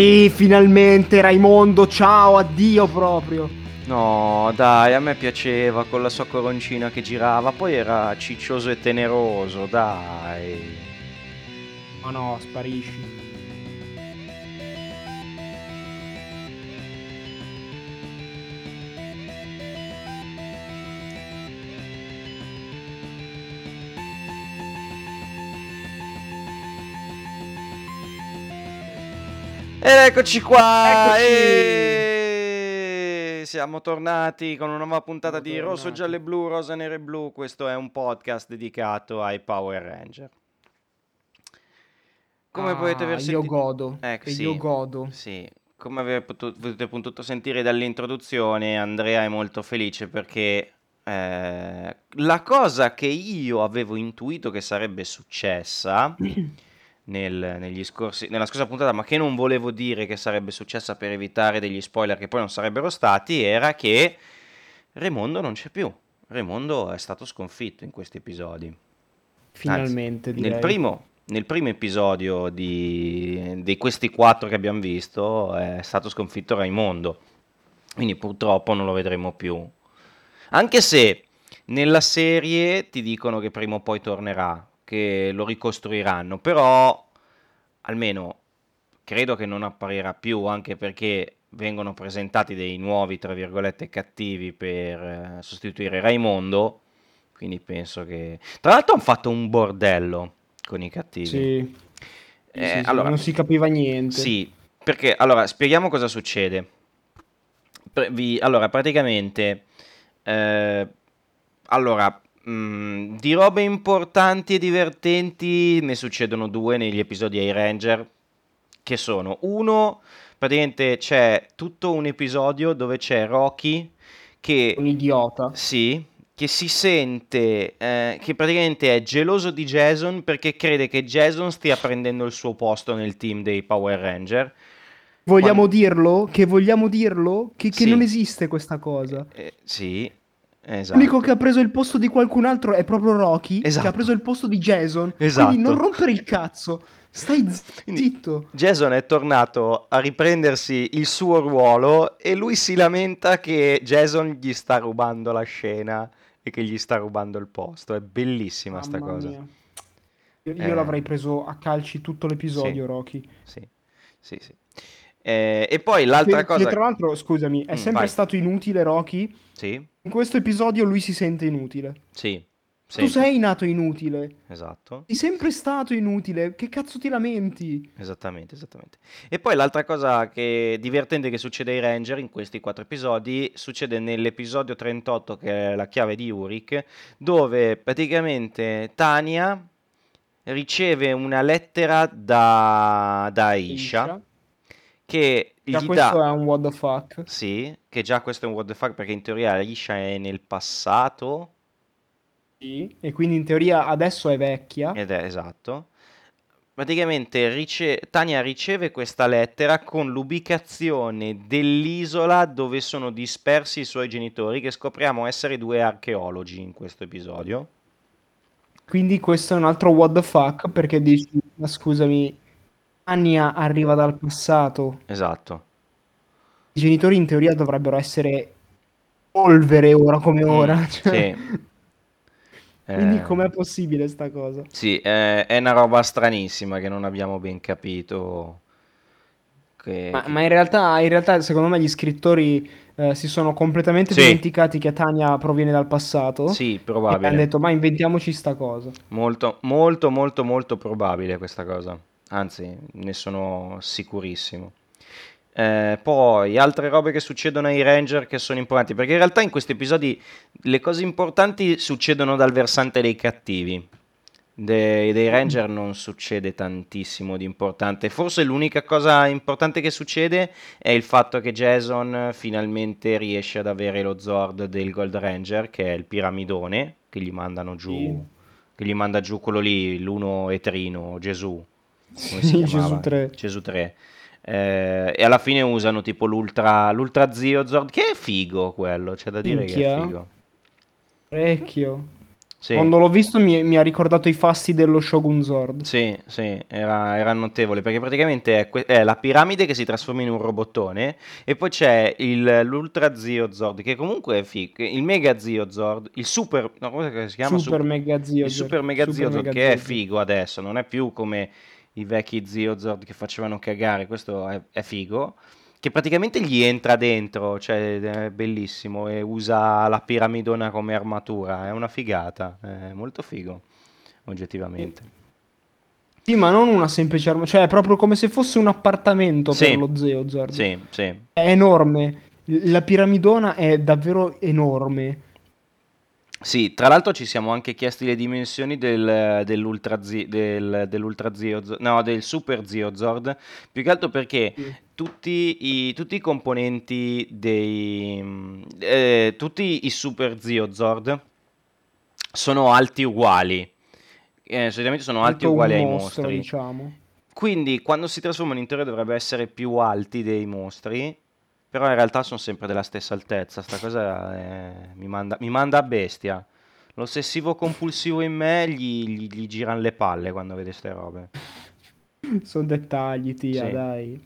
Sì, finalmente Raimondo, ciao, addio proprio. No, dai, a me piaceva con la sua coroncina che girava, poi era ciccioso e teneroso, dai. Ma no, sparisci. Ed eccoci qua! Eccoci! E... Siamo tornati con una nuova puntata Siamo di Rosso, tornati. Giallo e Blu, Rosa, Nero e Blu. Questo è un podcast dedicato ai Power Ranger. Come Ah, potete aver Io sentito... godo. Ecco, sì. io godo. Sì, come avete potuto, potuto sentire dall'introduzione, Andrea è molto felice perché eh, la cosa che io avevo intuito che sarebbe successa nel- negli scorsi- nella scorsa puntata, ma che non volevo dire che sarebbe successa per evitare degli spoiler che poi non sarebbero stati, era che Raimondo non c'è più. Raimondo è stato sconfitto in questi episodi. Finalmente, Anzi, nel primo, nel primo episodio di, di questi quattro che abbiamo visto è stato sconfitto Raimondo. Quindi purtroppo non lo vedremo più. Anche se nella serie ti dicono che prima o poi tornerà, che lo ricostruiranno, però almeno credo che non apparirà più, anche perché vengono presentati dei nuovi, tra virgolette, cattivi per eh, sostituire Raimondo. Quindi penso che... Tra l'altro hanno fatto un bordello con i cattivi. Sì. Sì, Eh, sì, sì, allora, non si capiva niente. sì, perché allora spieghiamo cosa succede. Pre- vi- allora, praticamente, eh, allora, mh, di robe importanti e divertenti ne succedono due negli episodi ai Ranger, che sono uno, praticamente c'è tutto un episodio dove c'è Rocky che Un idiota. sì, che si sente, eh, che praticamente è geloso di Jason perché crede che Jason stia prendendo il suo posto nel team dei Power Ranger. Vogliamo Quando- dirlo? Che vogliamo dirlo? Che, che Sì. non esiste questa cosa. Eh, sì, esatto. L'unico che ha preso il posto di qualcun altro è proprio Rocky, Esatto. che ha preso il posto di Jason. Esatto. Quindi non rompere il cazzo. Stai zitto. Jason è tornato a riprendersi il suo ruolo e lui si lamenta che Jason gli sta rubando la scena e che gli sta rubando il posto. È bellissima sta Mamma cosa. mia. Io, io Eh. l'avrei preso a calci tutto l'episodio, Sì. Rocky. Sì, sì, sì. Eh, e poi l'altra Che- cosa... che tra l'altro, scusami, è Mm, sempre vai. stato inutile Rocky. Sì, In questo episodio lui si sente inutile. sì, Tu sempre. sei nato inutile. Esatto. Sei sempre stato inutile. Che cazzo ti lamenti? Esattamente, esattamente. E poi l'altra cosa che divertente che succede ai Ranger in questi quattro episodi succede nell'episodio 38 che è la chiave di Uric, dove praticamente Tania riceve una lettera da, da Aisha Isha. Che Già questo dà... è un what the fuck. Sì, che già questo è un what the fuck perché in teoria Aisha è nel passato Sì. E quindi in teoria adesso è vecchia. Ed è esatto. Praticamente rice- Tania riceve questa lettera con l'ubicazione dell'isola dove sono dispersi i suoi genitori, che scopriamo essere due archeologi in questo episodio. Quindi questo è un altro what the fuck perché dici, ma scusami, Anya arriva dal passato. Esatto. I genitori in teoria dovrebbero essere polvere ora come Mm, ora. cioè. sì. Quindi Eh, com'è possibile sta cosa? Sì, eh, è una roba stranissima che non abbiamo ben capito. Che, Ma, che- ma in realtà, in realtà, secondo me, gli scrittori eh, si sono completamente Sì. dimenticati che Tanya proviene dal passato Sì, e hanno probabile. detto, ma inventiamoci sta cosa. Molto, molto, molto, molto probabile questa cosa. Anzi, ne sono sicurissimo. Eh, poi, altre robe che succedono ai Ranger che sono importanti, perché in realtà in questi episodi le cose importanti succedono dal versante dei cattivi. De- dei Ranger non succede tantissimo di importante. Forse l'unica cosa importante che succede è il fatto che Jason finalmente riesce ad avere lo Zord del Gold Ranger, che è il piramidone, che gli mandano giù, Sì. che gli manda giù quello lì, l'uno etrino, Gesù, come si Gesù chiamava? 3. Gesù 3. Eh, e alla fine usano tipo l'ultra, l'ultra zio Zord, che è figo quello, c'è da dire che è Minchia. figo. Parecchio. Sì. Quando l'ho visto mi, mi ha ricordato i fasti dello Shogun Zord. Sì, sì, era, era notevole perché praticamente è, que- è la piramide che si trasforma in un robottone e poi c'è il- l'Ultra Zio Zord che comunque è figo, il Mega Zio Zord, il Super, no, come si chiama? Super Sup- Mega Zio il Zord. Super Mega Super Zio Zord che è figo adesso, non è più come i vecchi Zio Zord che facevano cagare, questo è, è figo, che praticamente gli entra dentro, cioè è bellissimo e usa la piramidona come armatura, è una figata, è molto figo, oggettivamente. Sì, ma non una semplice arma, cioè è proprio come se fosse un appartamento Sì. per lo Zeo Zord. Sì, sì. È enorme. La piramidona è davvero enorme. Sì, tra l'altro ci siamo anche chiesti le dimensioni del, dell'Ultra Zi- del, dell'Ultra Zio no, del Super Zio Zord, più che altro perché Sì. tutti i, tutti i componenti dei... eh, tutti i Super Zio Zord sono alti uguali, Eh, solitamente sono alti Tutto uguali ai mostro, mostri. diciamo. Quindi quando si trasformano in teoria dovrebbero essere più alti dei mostri, però in realtà sono sempre della stessa altezza. Sta cosa eh, mi manda, mi manda a bestia. L'ossessivo compulsivo in me gli, gli, gli girano le palle quando vede ste robe. Sono dettagli, tia, Sì. dai.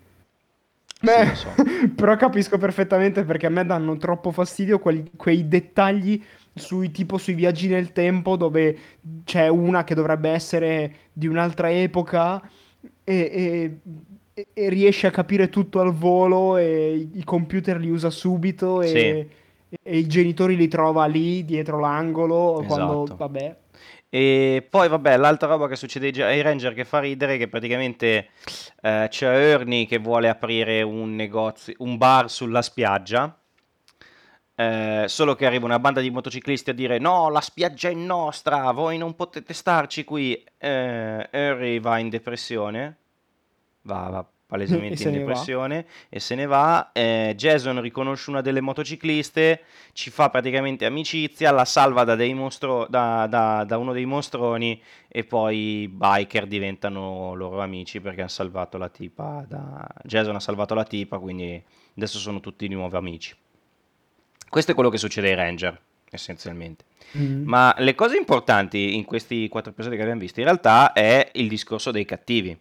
Sì, Beh, lo so. però capisco perfettamente perché a me danno troppo fastidio quelli- quei dettagli sui, tipo sui viaggi nel tempo dove c'è una che dovrebbe essere di un'altra epoca e, e- e- e riesce a capire tutto al volo e i, computer li usa subito e, Sì, e i genitori li trova lì dietro l'angolo quando, esatto. vabbè. E poi, vabbè, l'altra roba che succede ai Ranger che fa ridere è che praticamente eh, c'è Ernie che vuole aprire un negozio, un bar sulla spiaggia. eh, solo che arriva una banda di motociclisti a dire: No, la spiaggia è nostra, voi non potete starci qui. Eh, Harry va in depressione, va, va palesemente se in ne va. depressione e se ne va. Eh, Jason riconosce una delle motocicliste, ci fa praticamente amicizia, la salva da, dei mostro- da, da- da uno dei mostroni e poi i biker diventano loro amici perché hanno salvato la tipa. Jason ha salvato la tipa, quindi adesso sono tutti di nuovo amici. Questo è quello che succede ai Ranger, essenzialmente. Mm. Ma le cose importanti in questi quattro episodi che abbiamo visto in realtà è il discorso dei cattivi.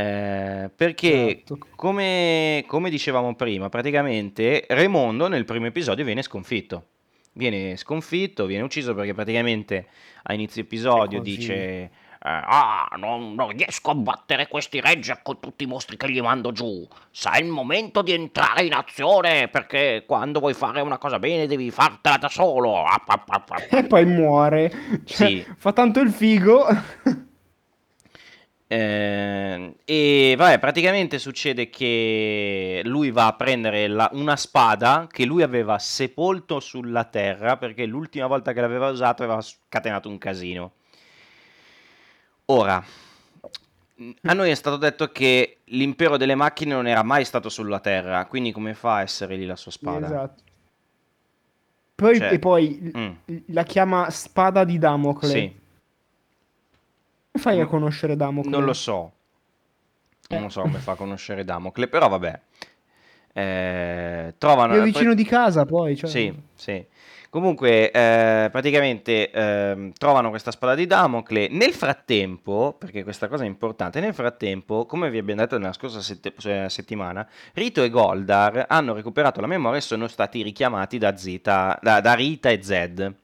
Eh, perché, Esatto. come, come dicevamo prima, praticamente Raimondo nel primo episodio viene sconfitto. Viene sconfitto, viene ucciso perché praticamente a inizio episodio dice eh, Ah, non, non riesco a battere questi Ranger con tutti i mostri che gli mando giù. Sa il momento di entrare in azione perché quando vuoi fare una cosa bene devi fartela da solo. Ah, ah, ah, ah, E poi muore. Cioè, Sì. fa tanto il figo. Eh, e vabbè, praticamente succede che lui va a prendere la- una spada che lui aveva sepolto sulla terra perché l'ultima volta che l'aveva usato aveva scatenato un casino. Ora, a noi è stato detto che l'impero delle macchine non era mai stato sulla terra, quindi come fa a essere lì la sua spada? Esatto. Poi, Cioè, e poi mm, la chiama spada di Damocle. sì, fai a conoscere non lo Damocle? so. Non Eh. lo so come fa a conoscere Damocle, però vabbè. Eh, trovano... È vicino di casa, poi. Cioè... Sì, sì. Comunque, eh, praticamente ehm, trovano questa spada di Damocle. Nel frattempo, perché questa cosa è importante, nel frattempo, come vi abbiamo detto nella scorsa sette- cioè, settimana, Rito e Goldar hanno recuperato la memoria e sono stati richiamati da Zita, da, da Rita e Zed.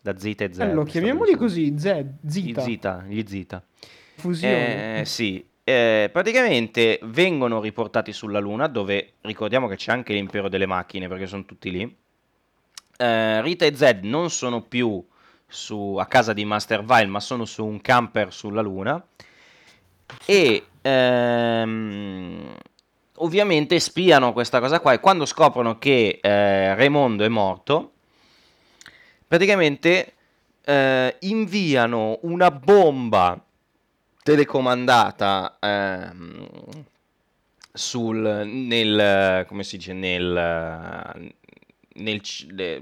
Da Zita e Zed. Bello, stavo chiamiamoli così, Z, Zita, Zita, gli Zita. fusione. Eh, sì, eh, praticamente vengono riportati sulla Luna, dove ricordiamo che c'è anche l'impero delle macchine, perché sono tutti lì. Eh, Rita e Zed non sono più su- a casa di Master Vile, ma sono su un camper sulla Luna. E ehm, ovviamente spiano questa cosa qua. E quando scoprono che eh, Raimondo è morto, praticamente eh, inviano una bomba telecomandata ehm, sul, nel, come si dice, nel, nel,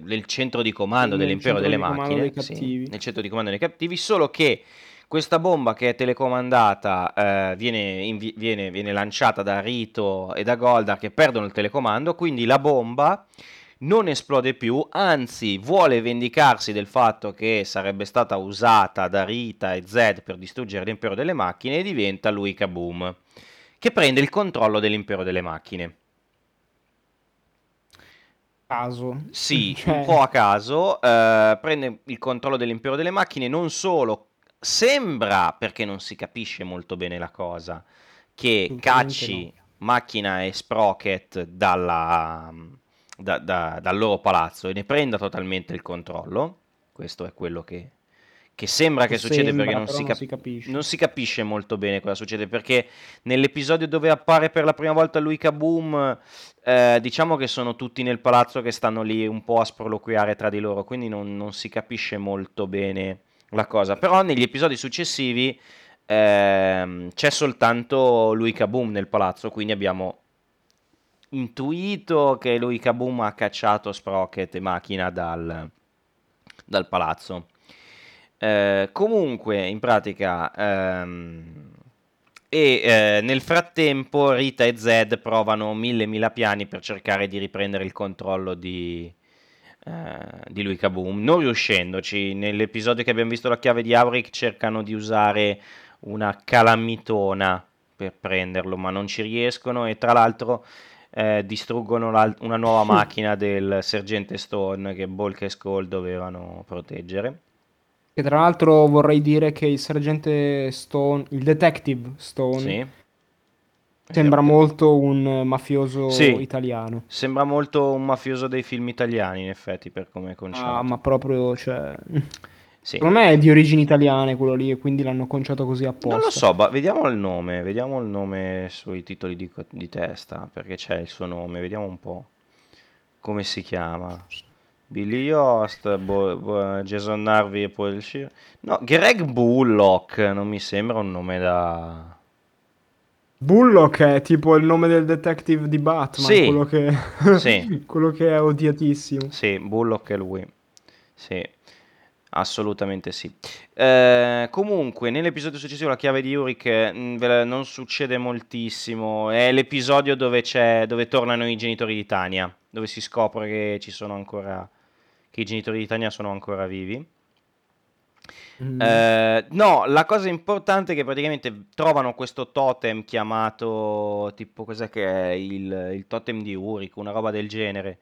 nel centro di comando dell'impero delle macchine, sì, nel centro di comando dei cattivi, solo che questa bomba che è telecomandata eh, viene, invi- viene- viene lanciata da Rito e da Goldar che perdono il telecomando, quindi la bomba non esplode più, anzi vuole vendicarsi del fatto che sarebbe stata usata da Rita e Zed per distruggere l'impero delle macchine e diventa lui Kaboom, che prende il controllo dell'impero delle macchine. Caso. Sì, cioè... un po' a caso, eh, prende il controllo dell'impero delle macchine, non solo, sembra, perché non si capisce molto bene la cosa, che cacci no. macchina e sprocket dalla da, da, dal loro palazzo e ne prenda totalmente il controllo. Questo è quello che, che sembra che, che succede sembra, perché non si, cap- non, si non si, capisce molto bene cosa succede perché nell'episodio dove appare per la prima volta lui Kaboom eh, diciamo che sono tutti nel palazzo che stanno lì un po' a sproloquiare tra di loro quindi non, non si capisce molto bene la cosa però negli episodi successivi eh, c'è soltanto lui Kaboom nel palazzo quindi abbiamo intuito che lui Kaboom ha cacciato Sprocket e Macchina dal, dal palazzo. Eh, comunque, in pratica, ehm, e eh, nel frattempo Rita e Zed provano mille mila piani per cercare di riprendere il controllo di, eh, di lui Kaboom, non riuscendoci. Nell'episodio che abbiamo visto la chiave di Auric cercano di usare una calamitona per prenderlo, ma non ci riescono e tra l'altro eh, distruggono una nuova macchina del sergente Stone che Bulk e Skull dovevano proteggere. E tra l'altro vorrei dire che il sergente Stone, il detective Stone, sì. sembra molto un mafioso sì. italiano. Sembra molto un mafioso dei film italiani, in effetti, per come è concetto. Ah, ma proprio, cioè... Sì. Secondo me è di origini italiane quello lì e quindi l'hanno conciato così apposta. Non lo so, ma vediamo il nome, vediamo il nome sui titoli di, di testa, perché c'è il suo nome, vediamo un po' come si chiama. Billy Yost, Bo- Bo- Jason Narvi e poi il Shir. No, Greg Bullock non mi sembra un nome da... Bullock è tipo il nome del detective di Batman, sì. quello, che... sì. quello che è odiatissimo. Sì, Bullock è lui. Sì. Assolutamente sì. Eh, comunque, nell'episodio successivo, la chiave di Uric mm, non succede moltissimo. È l'episodio dove, dove, tornano i genitori di Tania, dove si scopre che ci sono ancora. che i genitori di Tania sono ancora vivi. Mm. Eh, no, la cosa importante è che praticamente trovano questo totem chiamato tipo cos'è che è il, il totem di Uric, una roba del genere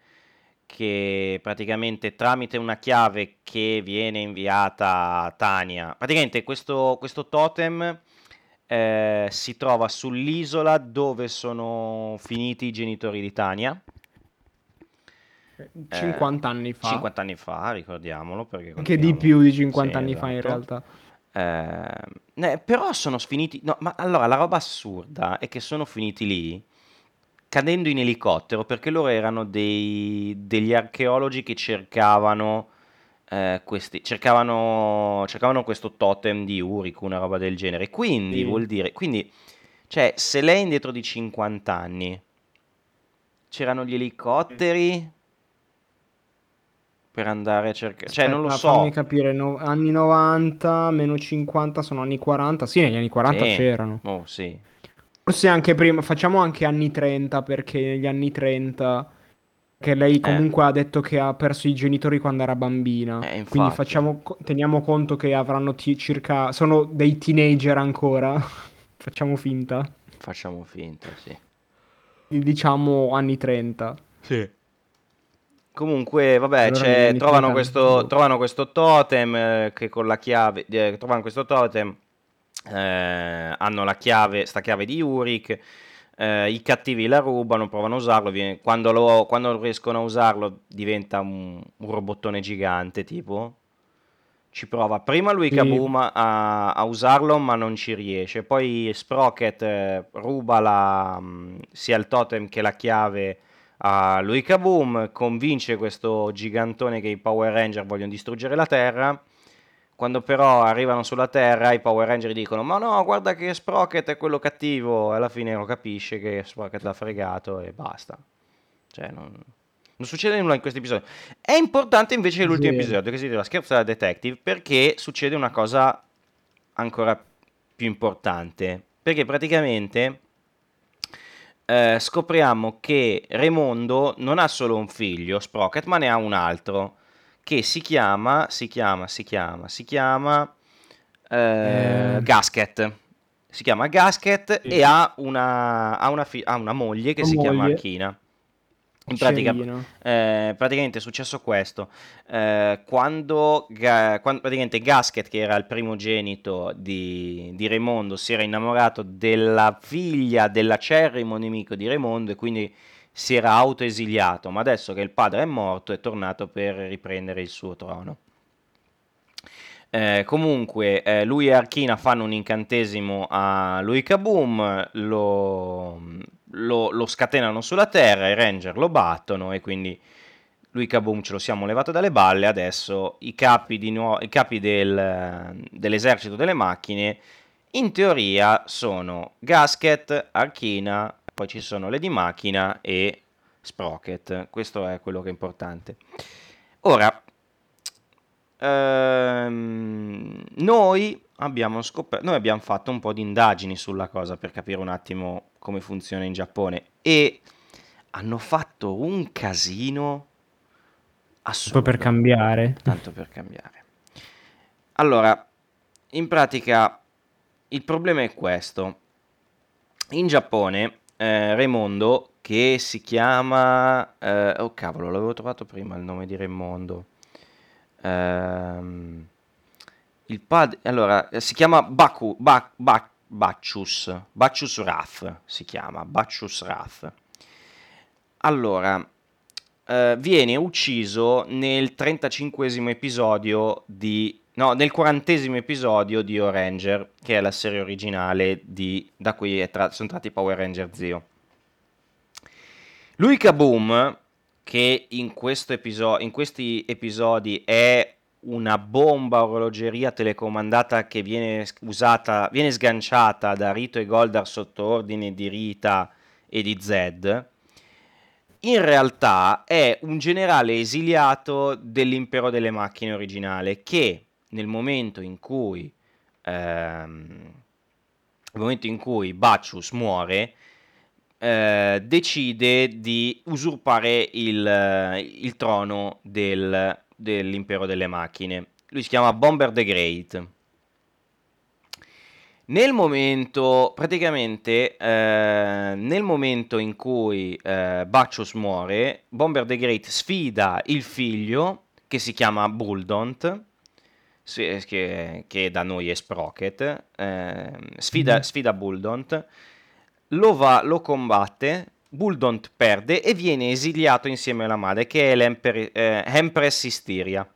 che praticamente tramite una chiave che viene inviata a Tania, praticamente questo, questo totem eh, si trova sull'isola dove sono finiti i genitori di Tania. 50 eh, anni fa. 50 anni fa, ricordiamolo. Perché Che di più di 50 sì, anni esatto. fa in esatto. realtà. Eh, però sono finiti... No, ma allora la roba assurda è che sono finiti lì cadendo in elicottero perché loro erano dei, degli archeologi che cercavano, eh, questi, cercavano, cercavano questo totem di Urico, una roba del genere. Quindi sì. vuol dire, quindi, cioè, se lei è indietro di 50 anni, c'erano gli elicotteri per andare a cercare, cioè non lo so. Fammi capire, no, anni 90 meno 50 sono anni 40, sì, negli anni 40 sì. c'erano. Oh, sì. Forse anche prima, facciamo anche anni 30 perché negli anni 30 che lei eh. comunque eh. ha detto che ha perso i genitori quando era bambina. Eh, quindi facciamo, teniamo conto che avranno t- circa sono dei teenager ancora. facciamo finta. Facciamo finta, sì. Diciamo anni 30. Sì. Comunque, vabbè, allora, trovano, questo, trovano, questo, totem eh, che con la chiave, eh, trovano questo totem eh, hanno la chiave, sta chiave di Uric, eh, i cattivi la rubano, provano a usarlo, viene, quando, lo, quando, riescono a usarlo diventa un, un, robottone gigante tipo. Ci prova prima lui sì. Kaboom a, a, usarlo ma non ci riesce, poi Sprocket eh, ruba la, mh, sia il totem che la chiave a lui Kaboom, convince questo gigantone che i Power Ranger vogliono distruggere la Terra quando però arrivano sulla Terra, i Power Ranger dicono: Ma no, guarda che Sprocket è quello cattivo. E alla fine lo capisce che Sprocket l'ha fregato e basta. Cioè, non, non succede nulla in questo episodio. È importante invece l'ultimo sì. episodio, che si chiama della Detective, perché succede una cosa ancora più importante. Perché praticamente eh, scopriamo che Raimondo non ha solo un figlio, Sprocket, ma ne ha un altro che si chiama, si chiama, si chiama, si chiama eh, Eh. Gasket. Si chiama Gasket Sì. e ha una, ha una, fi- ha una moglie che Una si chiama moglie. Archina. In pratica, eh, praticamente è successo questo. Eh, quando, Ga- quan- praticamente Gasket, che era il primogenito di, di Raimondo, si era innamorato della figlia dell'acerrimo nemico di Raimondo e quindi si era autoesiliato, ma adesso che il padre è morto è tornato per riprendere il suo trono. Eh, comunque, eh, lui e Archina fanno un incantesimo a lui Kaboom, lo, lo, lo scatenano sulla terra, i Ranger lo battono e quindi lui Kaboom ce lo siamo levato dalle balle. Adesso i capi, nuo- i capi del- dell'esercito delle macchine in teoria sono Gasket, Archina, poi ci sono Lady Macchina e Sprocket. Questo è quello che è importante. Ora, ehm, noi abbiamo scoperto, noi abbiamo fatto un po' di indagini sulla cosa per capire un attimo come funziona in Giappone e hanno fatto un casino assurdo. Tanto per cambiare. Tanto per cambiare. Allora, in pratica, il problema è questo. In Giappone, eh, Raimondo, che si chiama... eh, oh cavolo, l'avevo trovato prima il nome di Raimondo. Ehm, il padre... Allora, eh, si chiama Baku, Ba- Ba- Bacchus. Bacchus Wrath si chiama. Bacchus Wrath. Allora, eh, viene ucciso nel 35 episodio di... No, nel 40 episodio di O-Ranger, che è la serie originale di, da cui tra- sono tratti Power Ranger Zio. Lui Kaboom, che in, episo- in questi episodi è una bomba orologeria telecomandata che viene usata, viene sganciata da Rito e Goldar sotto ordine di Rita e di Zed, in realtà è un generale esiliato dell'impero delle macchine originale che nel momento in cui ehm, momento in cui Bacchus muore eh, decide di usurpare il, il trono del- dell'impero delle macchine. Lui si chiama Bomber the Great. Nel momento, praticamente, eh, nel momento in cui eh, Bacchus muore, Bomber the Great sfida il figlio, che si chiama Bulldont, se- che, che da noi è Sprocket, eh, sfida, Mhm. sfida Bulldont, lo, va, lo combatte, Bulldont perde e viene esiliato insieme alla madre, che è l'Emper- eh, Istiria,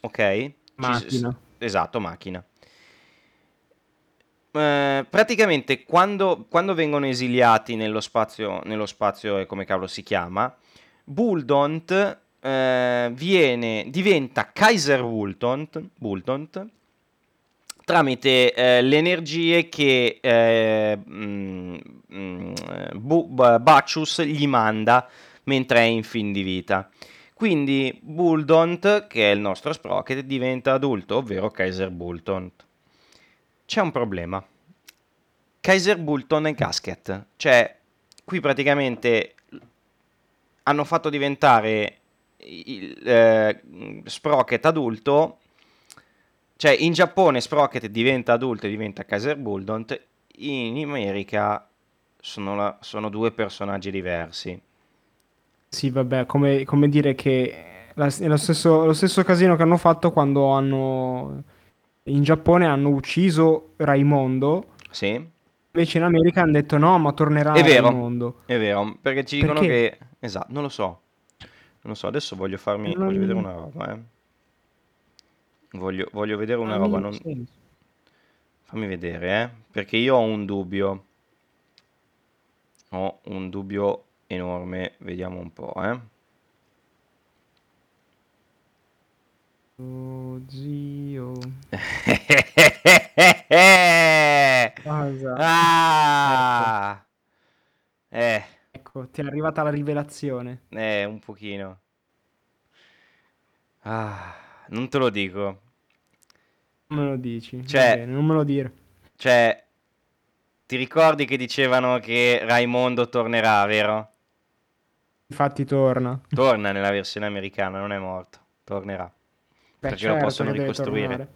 ok? Ci- Macchina. esatto, macchina. Eh, praticamente quando, quando vengono esiliati nello spazio, nello spazio, eh, come cavolo si chiama, Bulldont eh, viene, diventa Kaiser Bultont tramite eh, le energie che eh, mm, mm, Bacchus gli manda mentre è in fin di vita. Quindi Bulldont, che è il nostro Sprocket, diventa adulto, ovvero Kaiser Bultont. C'è un problema. Kaiser Bulton e Gasket. Cioè, qui praticamente hanno fatto diventare il, eh, Sprocket adulto. Cioè, in Giappone Sprocket diventa adulto e diventa Kaiser Bulldont. In America sono, la- sono due personaggi diversi. Sì, vabbè, come, come dire che la- è lo stesso, lo stesso casino che hanno fatto quando hanno in Giappone hanno ucciso Raimondo, Sì, invece in America hanno detto no, ma tornerà È vero. Raimondo. è vero, perché ci dicono Perché? che... Esatto, non lo so. Non so, adesso voglio farmi... Non- Voglio vedere una roba, eh. Voglio, voglio vedere una ha roba, non... Fammi vedere, eh, perché io ho un dubbio. Ho un dubbio enorme, vediamo un po', eh. Oh, zio. Cosa? ah! Eh, Ecco, ti è arrivata la rivelazione. eh, un pochino. Ah, non te lo dico. Non me lo dici. Cioè- bene, non me lo dire. Cioè, ti ricordi che dicevano che Raimondo tornerà, vero? Infatti torna. Torna nella versione americana, non è morto, tornerà. Beh, perché certo lo possono ricostruire.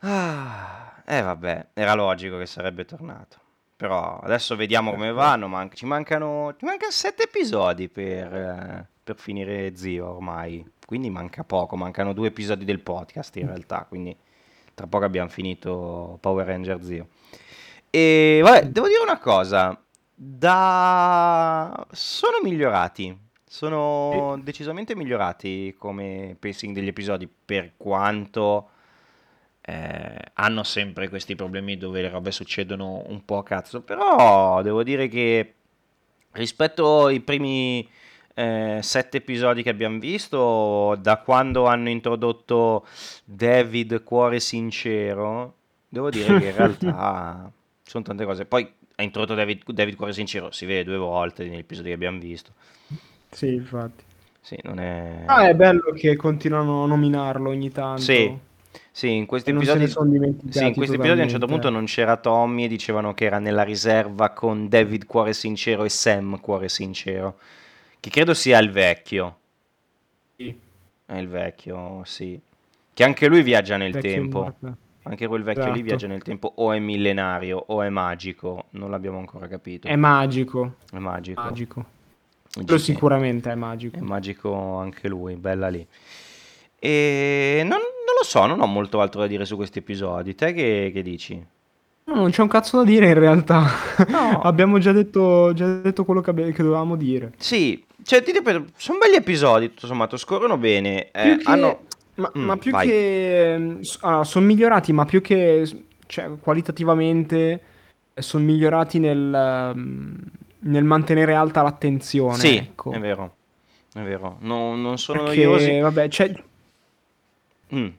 Ah, eh vabbè, era logico che sarebbe tornato. Però adesso vediamo come vanno. man- ci mancano, ci mancano sette episodi per, eh, per finire Zio ormai. Quindi manca poco, mancano due episodi del podcast in realtà. Quindi tra poco abbiamo finito Power Ranger Zio. E vabbè, devo dire una cosa. Da... Sono migliorati. Sono decisamente migliorati come pacing degli episodi per quanto eh, hanno sempre questi problemi dove le robe succedono un po' a cazzo, però devo dire che rispetto ai primi eh, sette episodi che abbiamo visto, da quando hanno introdotto David Cuore Sincero, devo dire che in realtà sono tante cose. Poi ha introdotto David, David Cuore Sincero, si vede due volte negli episodi che abbiamo visto. Sì, infatti. Sì, non è... Ah, è bello che continuano a nominarlo ogni tanto. Sì, sì, in questi episodi, sì, in questi episodi a un certo punto non c'era Tommy e dicevano che era nella riserva con David Cuore Sincero e Sam Cuore Sincero, che credo sia il vecchio. Sì, È il vecchio, sì. Che anche lui viaggia nel vecchio tempo. Anche quel vecchio lì Esatto. viaggia nel tempo, o è millenario, o è magico. Non l'abbiamo ancora capito. È magico, È magico. magico. GT. sicuramente è magico. È magico anche lui, bella lì. E non lo so, non ho molto altro da dire su questi episodi. Te che, che dici? No, non c'è un cazzo da dire in realtà. No. Abbiamo già detto, già detto quello che, che dovevamo dire. Sì, cioè, ti ripeto, sono belli episodi, tutto sommato, scorrono bene. eh, che- hanno... Ma, Mm, ma più vai. che... sono migliorati, ma più che... Cioè, qualitativamente sono migliorati nel, um, nel mantenere alta l'attenzione. Sì, ecco. è vero, è vero. Non, non sono Perché, noiosi. vabbè, c'è, Mm, eh,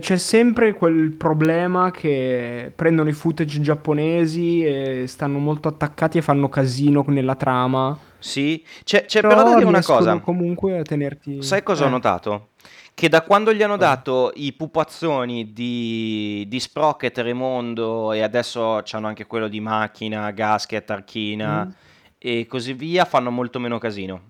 c'è sempre quel problema che prendono i footage giapponesi e stanno molto attaccati e fanno casino nella trama. sì, c'è, c'è però da dire una cosa. comunque a tenerti... Sai cosa ho Eh. notato? Che da quando gli hanno dato i pupazzoni di, di Sprocket, Raimondo e adesso c'hanno anche quello di Macchina, Gasket, Archina Mm. e così via, fanno molto meno casino.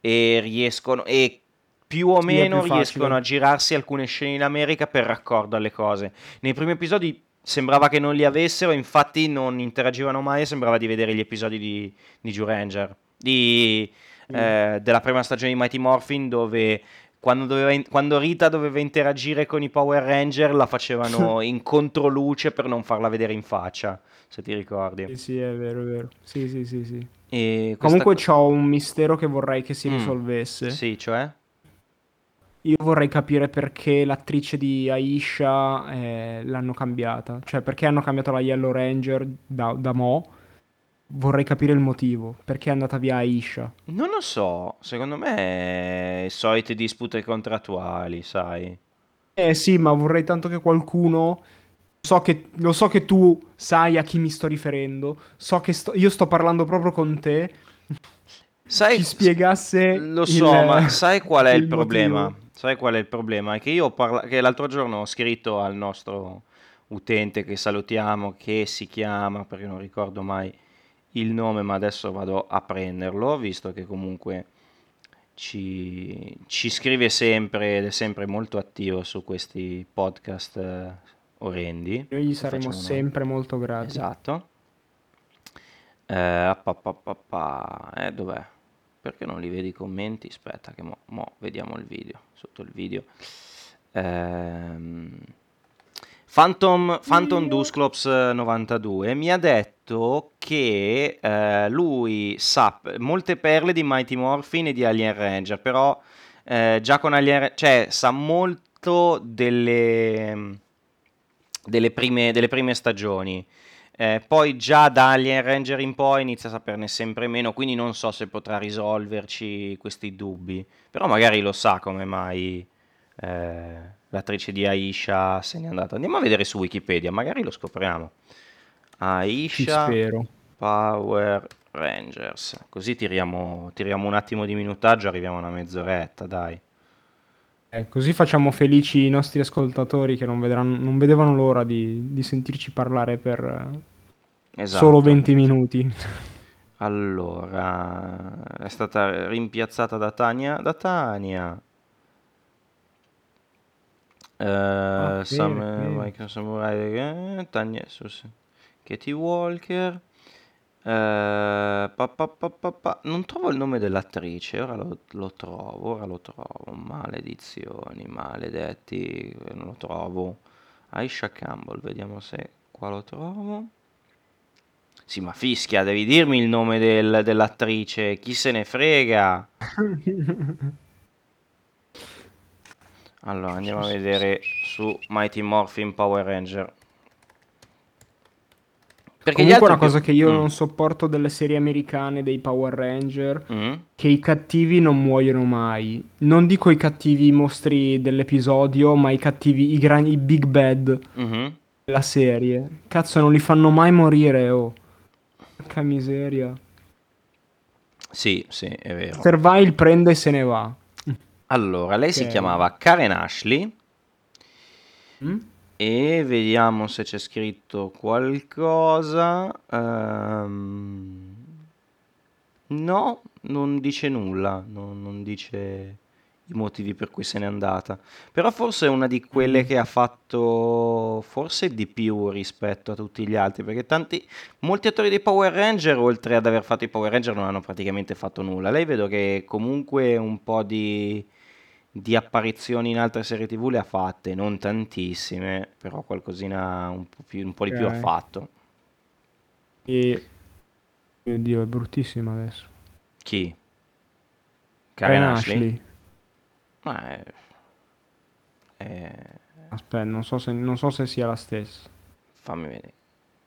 E riescono, e più o meno più riescono a girarsi alcune scene in America per raccordo alle cose. Nei primi episodi sembrava che non li avessero, infatti non interagivano mai sembrava di vedere gli episodi di, di Jew Ranger, di, Mm. eh, della prima stagione di Mighty Morphin dove quando, doveva quando Rita doveva interagire con i Power Ranger la facevano in controluce per non farla vedere in faccia, se ti ricordi. Sì, sì, è vero, è vero. Sì, sì, sì, sì. Questa Comunque co- c'ho un mistero che vorrei che si Mm. risolvesse. Sì, cioè? Io vorrei capire perché l'attrice di Aisha eh, l'hanno cambiata. Cioè, perché hanno cambiato la Yellow Ranger da, da Mo. Vorrei capire il motivo. Perché è andata via Aisha. Non lo so, secondo me solite dispute contrattuali, sai. Eh sì, ma vorrei tanto che qualcuno... So che, lo so che tu sai a chi mi sto riferendo. So che sto- io sto parlando proprio con te. Sai, Ci spiegasse Lo so, il- ma sai qual è il, il problema? motivo. Sai qual è il problema? È che io parla- che l'altro giorno ho scritto al nostro utente che salutiamo, che si chiama, perché non ricordo mai il nome, ma adesso vado a prenderlo, visto che comunque ci, ci scrive sempre ed è sempre molto attivo su questi podcast eh, orrendi. Noi gli saremo sempre molto grati. Esatto. Eh, pa, pa, pa. Eh, dov'è? Perché non li vedi i commenti? Aspetta che mo, mo vediamo il video, sotto il video. Ehm, Phantom, Phantom Dusclops 92 mi ha detto che eh, lui sa molte perle di Mighty Morphin e di Alien Ranger, però eh, già con Alien cioè sa molto delle, delle prime, delle prime stagioni. Eh, poi già da Alien Ranger in poi inizia a saperne sempre meno, quindi non so se potrà risolverci questi dubbi. Però magari lo sa come mai eh, l'attrice di Aisha se n'è andata. Andiamo a vedere su Wikipedia, magari lo scopriamo. Aisha. Power Rangers. Così tiriamo, tiriamo un attimo di minutaggio, arriviamo a una mezz'oretta, dai. Eh, così facciamo felici i nostri ascoltatori che non, vedranno, non vedevano l'ora di, di sentirci parlare per eh, Esatto. solo 20 minuti. Allora, è stata rimpiazzata da Tania. Da Tania. Ah, Eh, bene, Sam. Michael Samurai, eh, Tania, Sus- Katie Walker. Eh, pa, pa, pa, pa, pa. Non trovo il nome dell'attrice, ora lo, lo trovo, ora lo trovo. Maledizioni, maledetti, non lo trovo. Aisha Campbell, vediamo se qua lo trovo. Sì, ma fischia, devi dirmi il nome del- dell'attrice, chi se ne frega. Allora, andiamo a vedere su Mighty Morphin Power Ranger. Perché Comunque una cosa che io Mm. non sopporto delle serie americane dei Power Ranger, Mm? che i cattivi non muoiono mai. Non dico i cattivi mostri dell'episodio, ma i cattivi, i, gran- i big bad Mhm. della serie. Cazzo, non li fanno mai morire, oh. Porca miseria. Sì, sì, è vero. Servile prende e se ne va. Allora, lei si Ok. chiamava Karen Ashley Mm? E vediamo se c'è scritto qualcosa. Ehm, No, non dice nulla, non, non dice i motivi per cui se n'è andata. Però forse è una di quelle Mm. che ha fatto forse di più rispetto a tutti gli altri, perché tanti, molti attori dei Power Ranger, oltre ad aver fatto i Power Ranger, non hanno praticamente fatto nulla. Lei vedo che comunque un po' di, di apparizioni in altre serie TV le ha fatte, non tantissime, però qualcosina un po' più- un po' di più ha Ok. fatto. E... Mio Dio, è bruttissima adesso. Chi? Karen Ashley. Ashley? Ma è- è- Aspetta, non so se, non so se sia la stessa. fammi vedere.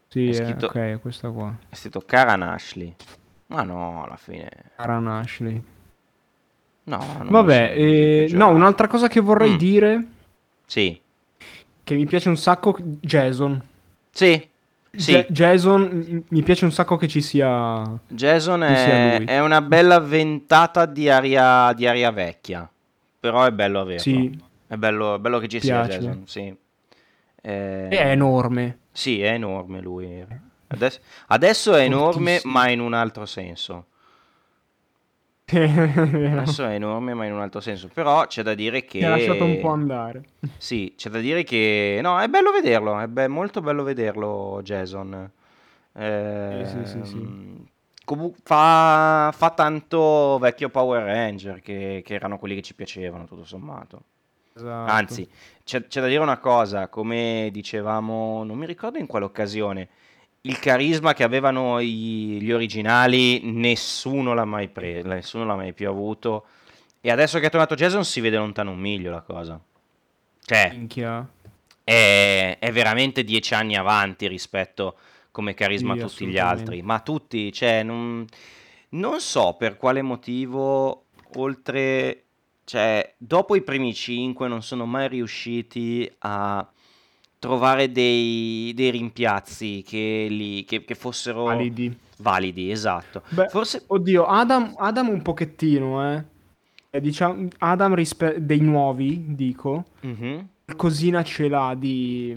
Sì, È è scritto- ok, questa qua. È scritto Karen Ashley. Ma no, alla fine... Karen Ashley. No, Vabbè, di eh, no, un'altra cosa che vorrei Mm. dire, Sì, che mi piace un sacco, Jason. sì, sì. Ja- Jason, mi piace un sacco che ci sia... Jason Chi sia è, è una bella ventata di aria, di aria vecchia. Però è bello averlo. Sì, È bello, è bello che ci sia Piace. Jason, sì. Eh, è enorme. Sì, è enorme lui. Adesso, adesso è enorme, ma in un altro senso. Adesso è enorme, ma in un altro senso. Però c'è da dire che... Mi ha lasciato un po' andare. Sì, c'è da dire che... No, è bello vederlo, è be- molto bello vederlo Jason. Sì, sì, sì, sì. Ehm, comu- fa, fa tanto vecchio Power Ranger, che, che erano quelli che ci piacevano, tutto sommato. Esatto. Anzi, c'è, c'è da dire una cosa, come dicevamo, non mi ricordo in quale occasione, il carisma che avevano i- gli originali nessuno l'ha mai preso, nessuno l'ha mai più avuto. E adesso che è tornato Jason si vede lontano un miglio la cosa. Cioè, è, è veramente dieci anni avanti rispetto come carisma Sì, a tutti gli altri. Ma tutti, cioè, non, non so per quale motivo, oltre, cioè, dopo i primi cinque non sono mai riusciti a trovare dei, dei rimpiazzi che, li, che, che fossero Validi. validi, esatto. Beh, Forse, oddio, Adam, Adam un pochettino, eh. Eh, Diciamo, Adam rispe- dei nuovi, dico, Mhm, qualcosina ce l'ha di,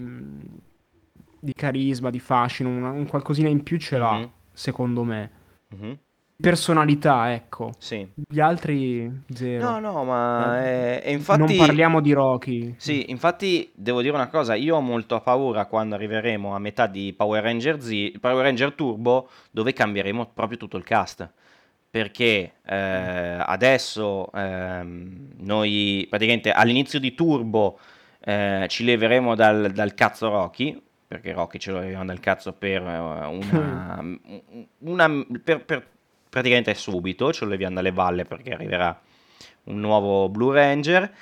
di carisma, di fascino, una- un qualcosina in più ce l'ha, Mhm. secondo me. mhm, Personalità, ecco. sì. Gli altri, zero. No, no, ma Eh, e infatti... Non parliamo di Rocky. Sì, infatti devo dire una cosa, io ho molto paura quando arriveremo a metà di Power Ranger Z, Power Ranger Turbo, dove cambieremo proprio tutto il cast. Perché eh, adesso ehm, noi praticamente all'inizio di Turbo eh, ci leveremo dal, dal cazzo Rocky, perché Rocky ce lo leviamo dal cazzo per eh, una, una- per, per- praticamente subito, ce lo leviamo dalle balle perché arriverà un nuovo Blue Ranger.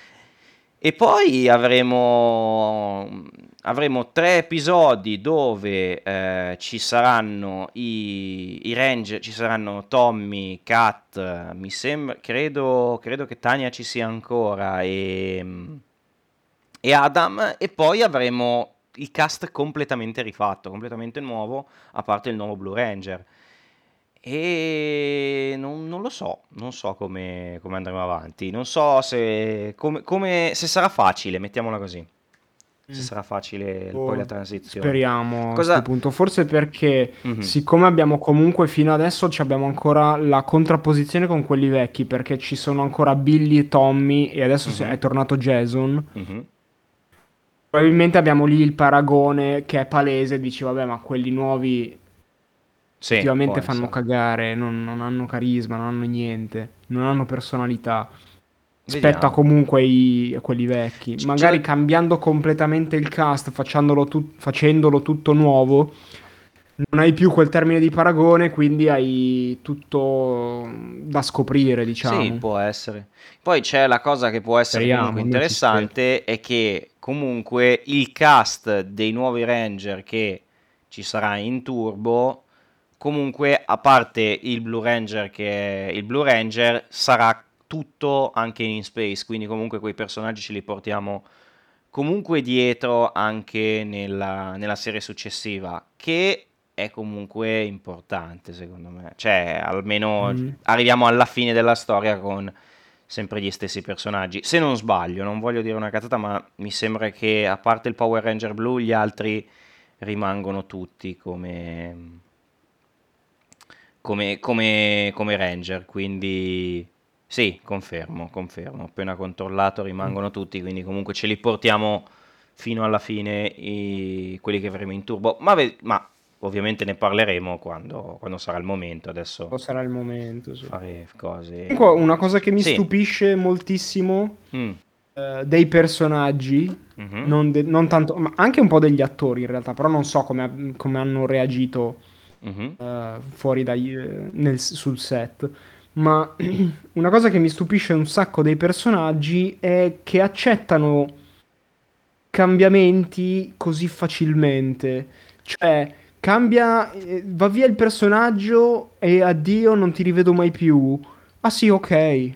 E poi avremo, avremo tre episodi dove eh, ci saranno i, i Ranger, ci saranno Tommy, Kat, mi sembra, credo, credo che Tania ci sia ancora e, e Adam e poi avremo il cast completamente rifatto, completamente nuovo, a parte il nuovo Blue Ranger. E non, non lo so, non so come, come andremo avanti, non so se, come, come- se sarà facile, mettiamola così, se Mm. sarà facile Boh, poi la transizione. speriamo a questo Cosa... punto. Forse perché, Mhm, siccome abbiamo comunque fino adesso ci abbiamo ancora la contrapposizione con quelli vecchi, perché ci sono ancora Billy e Tommy e adesso mhm, è tornato Jason. mhm. Probabilmente abbiamo lì il paragone che è palese, dici vabbè, ma quelli nuovi Sì, effettivamente fanno essere. cagare, non, non hanno carisma, non hanno niente, non hanno personalità. Rispetto a comunque i- a quelli vecchi. C- Magari c'è- cambiando completamente il cast, facendolo, tu- facendolo tutto nuovo, non hai più quel termine di paragone, quindi hai tutto da scoprire, Sì, diciamo. può essere. Poi c'è la cosa che può essere Speriamo, comunque interessante, è che comunque il cast dei nuovi Ranger che ci sarà in Turbo, comunque a parte il Blue Ranger che il Blue Ranger, sarà tutto anche in space, quindi comunque quei personaggi ce li portiamo comunque dietro anche nella, nella serie successiva, che è comunque importante secondo me. Cioè, almeno Mm. arriviamo alla fine della storia con sempre gli stessi personaggi. Se non sbaglio, non voglio dire una cazzata, ma mi sembra che a parte il Power Ranger blu, gli altri rimangono tutti come, come, come, come Ranger. Quindi sì, confermo, confermo. Appena controllato rimangono tutti, quindi comunque ce li portiamo fino alla fine i- quelli che avremo in turbo. Ma, ma ovviamente ne parleremo quando, quando sarà il momento. Adesso Lo sarà il momento, sì. fare cose. Comunque, una cosa che mi Sì. stupisce moltissimo Mm, eh, dei personaggi, mhm, non, de- non tanto, ma anche un po' degli attori in realtà, però non so come, come hanno reagito mhm, eh, fuori dai, eh, nel- sul set. Ma una cosa che mi stupisce un sacco dei personaggi è che accettano cambiamenti così facilmente. Cioè, cambia, eh, va via il personaggio e addio, non ti rivedo mai più. Ah sì, ok.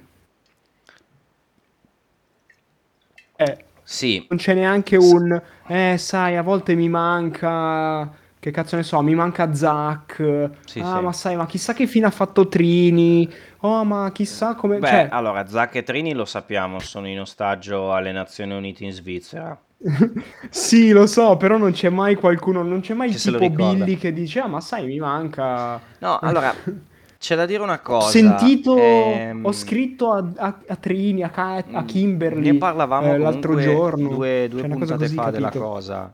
Eh, Sì, non c'è neanche un, eh, sai, a volte mi manca, che cazzo ne so, mi manca Zack. sì, Ah, sì. ma sai, ma chissà che fine ha fatto Trini. Oh, ma chissà come, Beh, cioè, allora, Zac e Trini lo sappiamo, sono in ostaggio alle Nazioni Unite in Svizzera. sì, lo so, però non c'è mai qualcuno, non c'è mai Che tipo. Billy che dice, ah, ma sai, mi manca. No, allora, c'è da dire una Ho cosa. sentito, ehm, ho scritto a, a- a Trini, a, Ka- a Mm, Kimberly Ne parlavamo eh, l'altro giorno. due, due puntate fa della capito? cosa.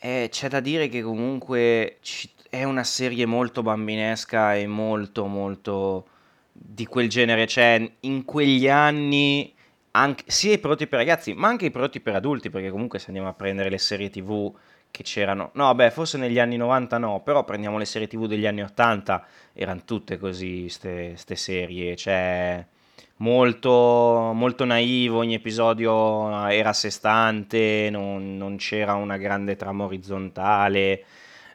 E c'è da dire che comunque ci- è una serie molto bambinesca e molto, molto di quel genere. Cioè, in quegli anni, anche, sia i prodotti per ragazzi, ma anche i prodotti per adulti, perché comunque se andiamo a prendere le serie TV che c'erano, no, beh, forse negli anni 90 no, però prendiamo le serie TV degli anni 80, erano tutte così, ste, ste serie, cioè molto, molto naivo, ogni episodio era a sé stante, non, non c'era una grande trama orizzontale,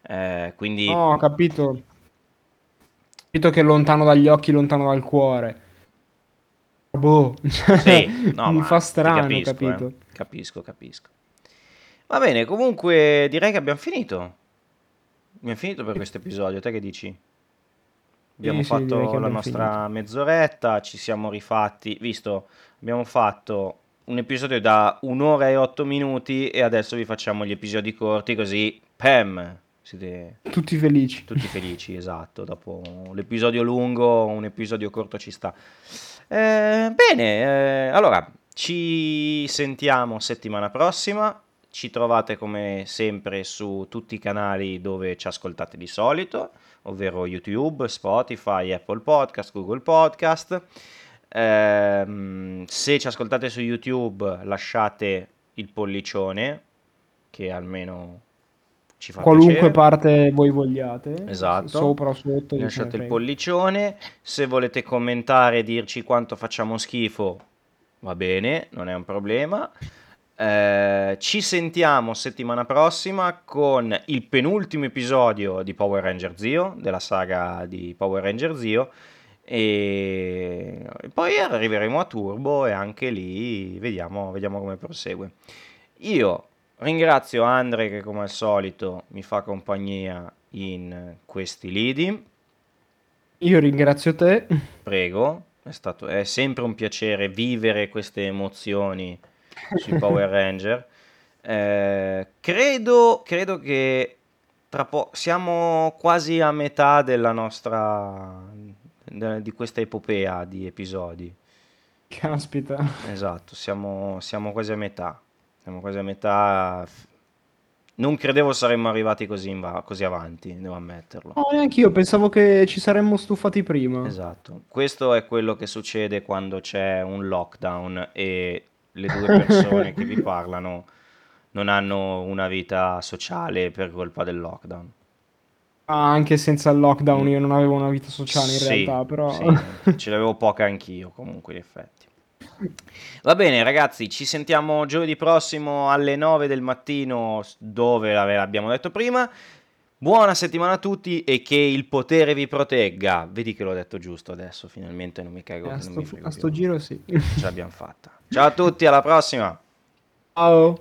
eh, quindi No, ho capito. Ho capito che lontano dagli occhi, lontano dal cuore. Boh, sì, no, mi fa strano, capisco, eh, capito? capisco, capisco. Va bene, comunque direi che abbiamo finito. Abbiamo finito per questo episodio, te che dici? Abbiamo Sì, fatto la nostra mezz'oretta, ci siamo rifatti, visto, abbiamo fatto un episodio da un'ora e otto minuti e adesso vi facciamo gli episodi corti così, pam, siete Tutti felici. tutti felici, esatto, dopo l'episodio lungo, un episodio corto ci sta. Eh, bene, eh, allora, ci sentiamo settimana prossima, ci trovate come sempre su tutti i canali dove ci ascoltate di solito, ovvero YouTube, Spotify, Apple Podcast, Google Podcast. Ehm, se ci ascoltate su YouTube lasciate il pollicione, che almeno ci fa Qualunque piacere. parte voi vogliate. Esatto. Sopra o sotto. che Lasciate il pollicione. Se volete commentare e dirci quanto facciamo schifo, va bene, non è un problema. Eh, ci sentiamo settimana prossima con il penultimo episodio di Power Ranger Zio, della saga di Power Ranger Zio. E e poi arriveremo a Turbo e anche lì vediamo, vediamo come prosegue. Io ringrazio Andre che come al solito mi fa compagnia in questi lidi. Io ringrazio te. Prego, è, stato, è sempre un piacere vivere queste emozioni sui Power Ranger. Eh, credo, credo che tra po- siamo quasi a metà della nostra di questa epopea di episodi. Caspita. Esatto, siamo, siamo quasi a metà. Siamo quasi a metà. Non credevo saremmo arrivati così, in va- così avanti, devo ammetterlo. No, neanche io, pensavo che ci saremmo stufati prima. Esatto, questo è quello che succede quando c'è un lockdown e le due persone che vi parlano non hanno una vita sociale per colpa del lockdown. Ah, anche senza il lockdown io non avevo una vita sociale in Sì, realtà, però... sì, ce l'avevo poca anch'io comunque in effetti. Va bene ragazzi, ci sentiamo giovedì prossimo alle 9 del mattino dove l'abbiamo detto prima. Buona settimana a tutti e che il potere vi protegga. Vedi che l'ho detto giusto adesso, finalmente non mi cago. a non sto, mi frego a sto giro sì. Ce l'abbiamo fatta. Ciao a tutti, alla prossima. Ciao.